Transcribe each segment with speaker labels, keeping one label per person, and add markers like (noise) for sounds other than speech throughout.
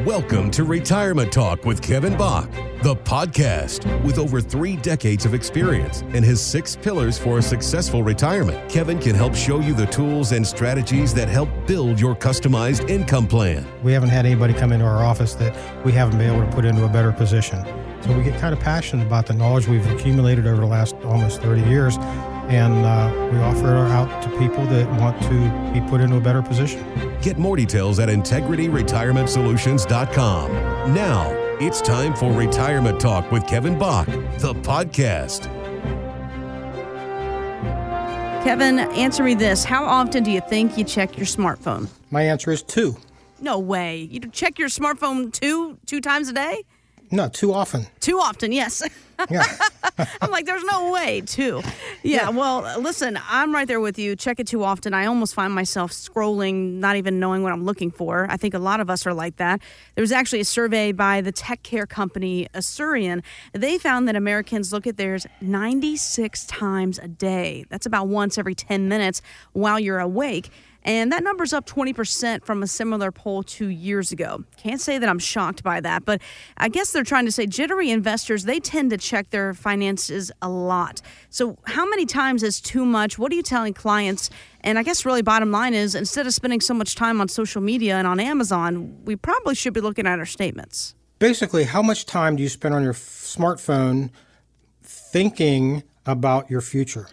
Speaker 1: Welcome to Retirement Talk with Kevin Bach, the podcast. With over three decades of experience and his six pillars for a successful retirement, Kevin can help show you the tools and strategies that help build your customized income plan.
Speaker 2: We haven't had anybody come into our office that we haven't been able to put into a better position. So we get kind of passionate about the knowledge we've accumulated over the last almost 30 years, and uh, we offer it out to people that want to be put into a better position.
Speaker 1: Get more details at integrityretirementsolutions.com. Now, it's time for Retirement Talk with Kevin Bach, the podcast.
Speaker 3: Kevin, answer me this. How often do you think you check your smartphone?
Speaker 2: My answer is two.
Speaker 3: No way. You check your smartphone two two times a day?
Speaker 2: No, too often.
Speaker 3: Too often, yes.
Speaker 2: Yeah. (laughs)
Speaker 3: I'm like, there's no way, too. Yeah, well, listen, I'm right there with you. Check it too often. I almost find myself scrolling, not even knowing what I'm looking for. I think a lot of us are like that. There was actually a survey by the tech care company Asurion. They found that Americans look at theirs 96 times a day. That's about once every 10 minutes while you're awake. And that number's up 20% from a similar poll two years ago. Can't say that I'm shocked by that, but I guess they're trying to say jittery investors, they tend to check their finances a lot. So, how many times is too much? What are you telling clients? And I guess really bottom line is instead of spending so much time on social media and on Amazon, we probably should be looking at our statements.
Speaker 2: Basically, how much time do you spend on your f- smartphone thinking about your future?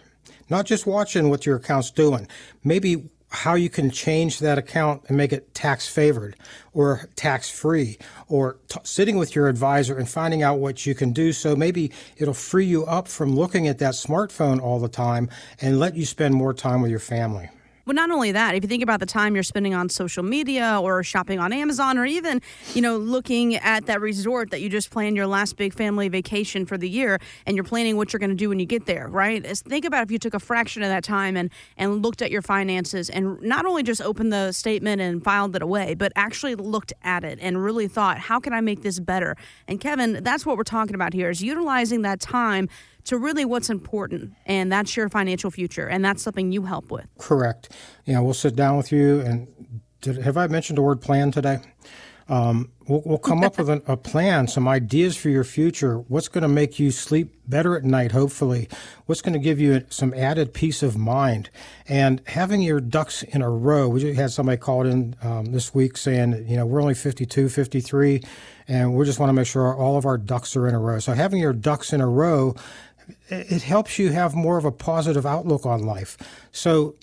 Speaker 2: Not just watching what your account's doing. Maybe how you can change that account and make it tax favored or tax free or t- sitting with your advisor and finding out what you can do. So maybe it'll free you up from looking at that smartphone all the time and let you spend more time with your family
Speaker 3: Well, not only that, if you think about the time you're spending on social media or shopping on Amazon or even, you know, looking at that resort that you just planned your last big family vacation for the year and you're planning what you're going to do when you get there, right? Think about if you took a fraction of that time and and looked at your finances and not only just opened the statement and filed it away, but actually looked at it and really thought, how can I make this better? And Kevin, that's what we're talking about here is utilizing that time to really what's important and that's your financial future and that's something you help with.
Speaker 2: correct Yeah, we'll sit down with you and did, have i mentioned the word plan today um, we'll, we'll come up (laughs) with an, a plan, some ideas for your future. What's going to make you sleep better at night, hopefully? What's going to give you some added peace of mind? And having your ducks in a row. We just had somebody called in um, this week saying, you know, we're only 52, 53, and we just want to make sure all of our ducks are in a row. So having your ducks in a row, it helps you have more of a positive outlook on life. So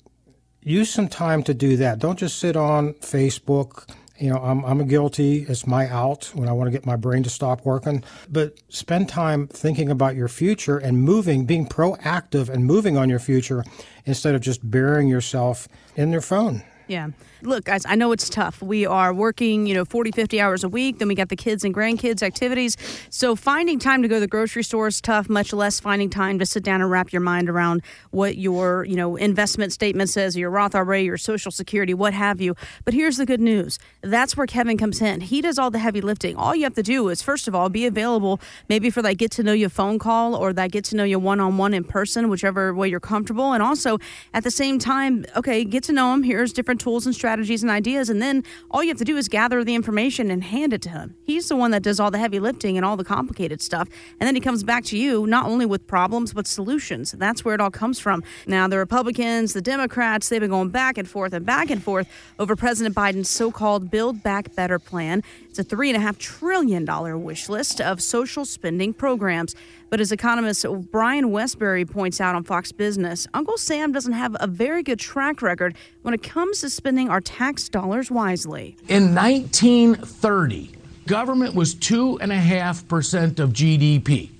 Speaker 2: use some time to do that. Don't just sit on Facebook. You know, I'm, I'm guilty. It's my out when I want to get my brain to stop working. But spend time thinking about your future and moving, being proactive and moving on your future instead of just burying yourself in your phone.
Speaker 3: Yeah. Look, guys, I know it's tough. We are working, you know, 40, 50 hours a week. Then we got the kids and grandkids activities. So finding time to go to the grocery store is tough, much less finding time to sit down and wrap your mind around what your, you know, investment statement says, your Roth IRA, your Social Security, what have you. But here's the good news. That's where Kevin comes in. He does all the heavy lifting. All you have to do is, first of all, be available maybe for that get to know you phone call or that get to know you one on one in person, whichever way you're comfortable. And also at the same time, okay, get to know him. Here's different tools and strategies and ideas. And then all you have to do is gather the information and hand it to him. He's the one that does all the heavy lifting and all the complicated stuff. And then he comes back to you, not only with problems, but solutions. That's where it all comes from. Now, the Republicans, the Democrats, they've been going back and forth and back and forth over President Biden's so called Build Back Better plan. It's a $3.5 trillion wish list of social spending programs. But as economist Brian Wesbury points out on Fox Business, Uncle Sam doesn't have a very good track record when it comes to spending our tax dollars wisely.
Speaker 4: In 1930, government was 2.5% of GDP.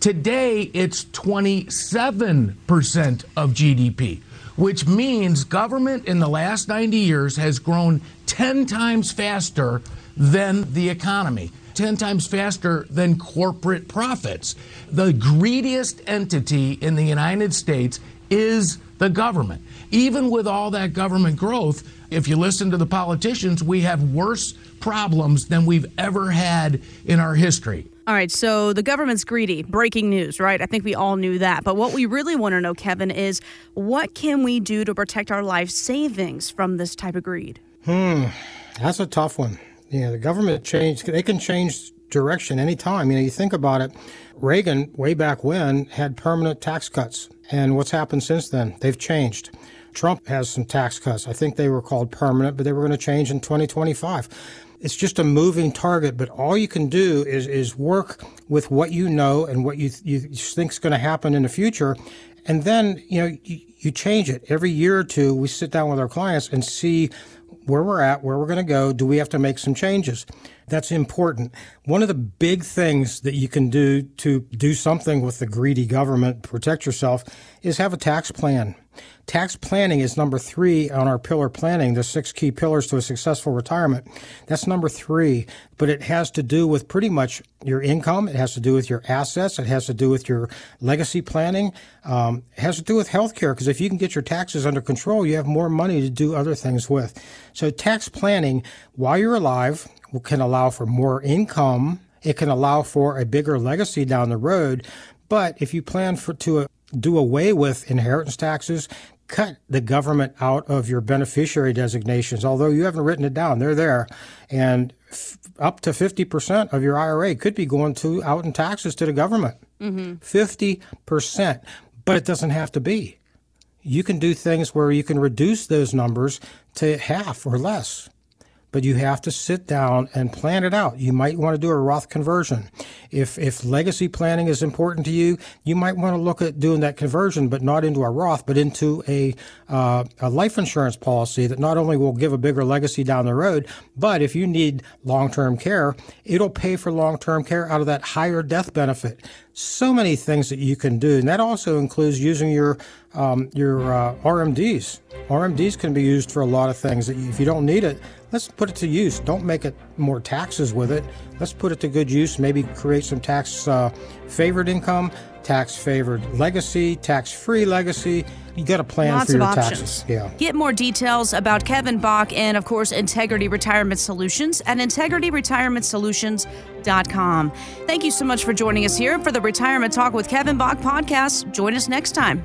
Speaker 4: Today, it's 27% of GDP, which means government in the last 90 years has grown 10 times faster than the economy. 10 times faster than corporate profits. The greediest entity in the United States is the government. Even with all that government growth, if you listen to the politicians, we have worse problems than we've ever had in our history.
Speaker 3: All right, so the government's greedy. Breaking news, right? I think we all knew that. But what we really want to know, Kevin, is what can we do to protect our life savings from this type of greed?
Speaker 2: Hmm, that's a tough one. Know, the government change, they can change direction anytime. You know, you think about it, Reagan, way back when, had permanent tax cuts. And what's happened since then? They've changed. Trump has some tax cuts. I think they were called permanent, but they were going to change in 2025. It's just a moving target, but all you can do is, is work with what you know and what you, you think is going to happen in the future. And then, you know, you, you change it. Every year or two, we sit down with our clients and see where we're at, where we're going to go. Do we have to make some changes? That's important. One of the big things that you can do to do something with the greedy government, protect yourself, is have a tax plan. Tax planning is number three on our pillar planning, the six key pillars to a successful retirement. That's number three, but it has to do with pretty much your income. It has to do with your assets. It has to do with your legacy planning. Um, it has to do with healthcare because if you can get your taxes under control, you have more money to do other things with. So tax planning while you're alive can allow for more income. It can allow for a bigger legacy down the road. But if you plan for to do away with inheritance taxes, cut the government out of your beneficiary designations, although you haven't written it down. They're there. And f- up to 50% of your IRA could be going to out in taxes to the government. Mm-hmm. 50%. But it doesn't have to be. You can do things where you can reduce those numbers to half or less but you have to sit down and plan it out. You might want to do a Roth conversion. If, if legacy planning is important to you, you might want to look at doing that conversion, but not into a Roth, but into a, uh, a life insurance policy that not only will give a bigger legacy down the road, but if you need long-term care, it'll pay for long-term care out of that higher death benefit so many things that you can do, and that also includes using your um, your uh, RMDs. RMDs can be used for a lot of things. That If you don't need it, let's put it to use. Don't make it more taxes with it. Let's put it to good use. Maybe create some tax uh, favored income, tax favored legacy, tax free legacy. You got a plan
Speaker 3: Lots
Speaker 2: for your
Speaker 3: of options.
Speaker 2: taxes. Yeah.
Speaker 3: Get more details about Kevin Bach and, of course, Integrity Retirement Solutions at integrityretirementsolutions.com. Thank you so much for joining us here for the Retirement Talk with Kevin Bach podcast. Join us next time.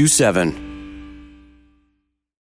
Speaker 5: 27.